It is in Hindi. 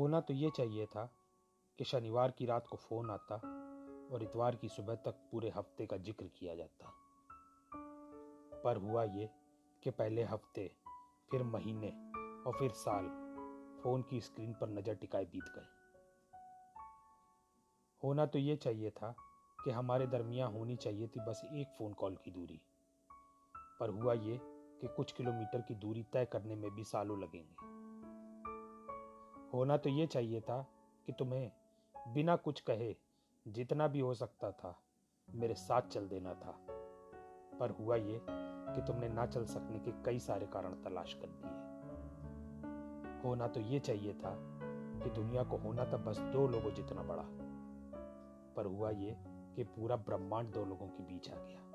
होना तो ये चाहिए था कि शनिवार की रात को फ़ोन आता और इतवार की सुबह तक पूरे हफ़्ते का ज़िक्र किया जाता। पर हुआ ये कि पहले हफ़्ते, फिर महीने और फिर साल फ़ोन की स्क्रीन पर नज़र टिकाए बीत गए। होना तो ये चाहिए था कि हमारे दरमियान होनी चाहिए थी बस एक फ़ोन कॉल की दूरी। पर हुआ ये कि कुछ किलोमीटर की दूरी तय करने में भी सालों लगेंगे। होना तो ये चाहिए था कि तुम्हें बिना कुछ कहे जितना भी हो सकता था, मेरे साथ चल देना था। पर हुआ ये कि तुमने ना चल सकने के कई सारे कारण तलाश कर दिए। होना तो ये चाहिए था कि दुनिया को होना था बस दो लोगों जितना बड़ा। पर हुआ ये कि पूरा ब्रह्मांड दो लोगों के बीच आ गया।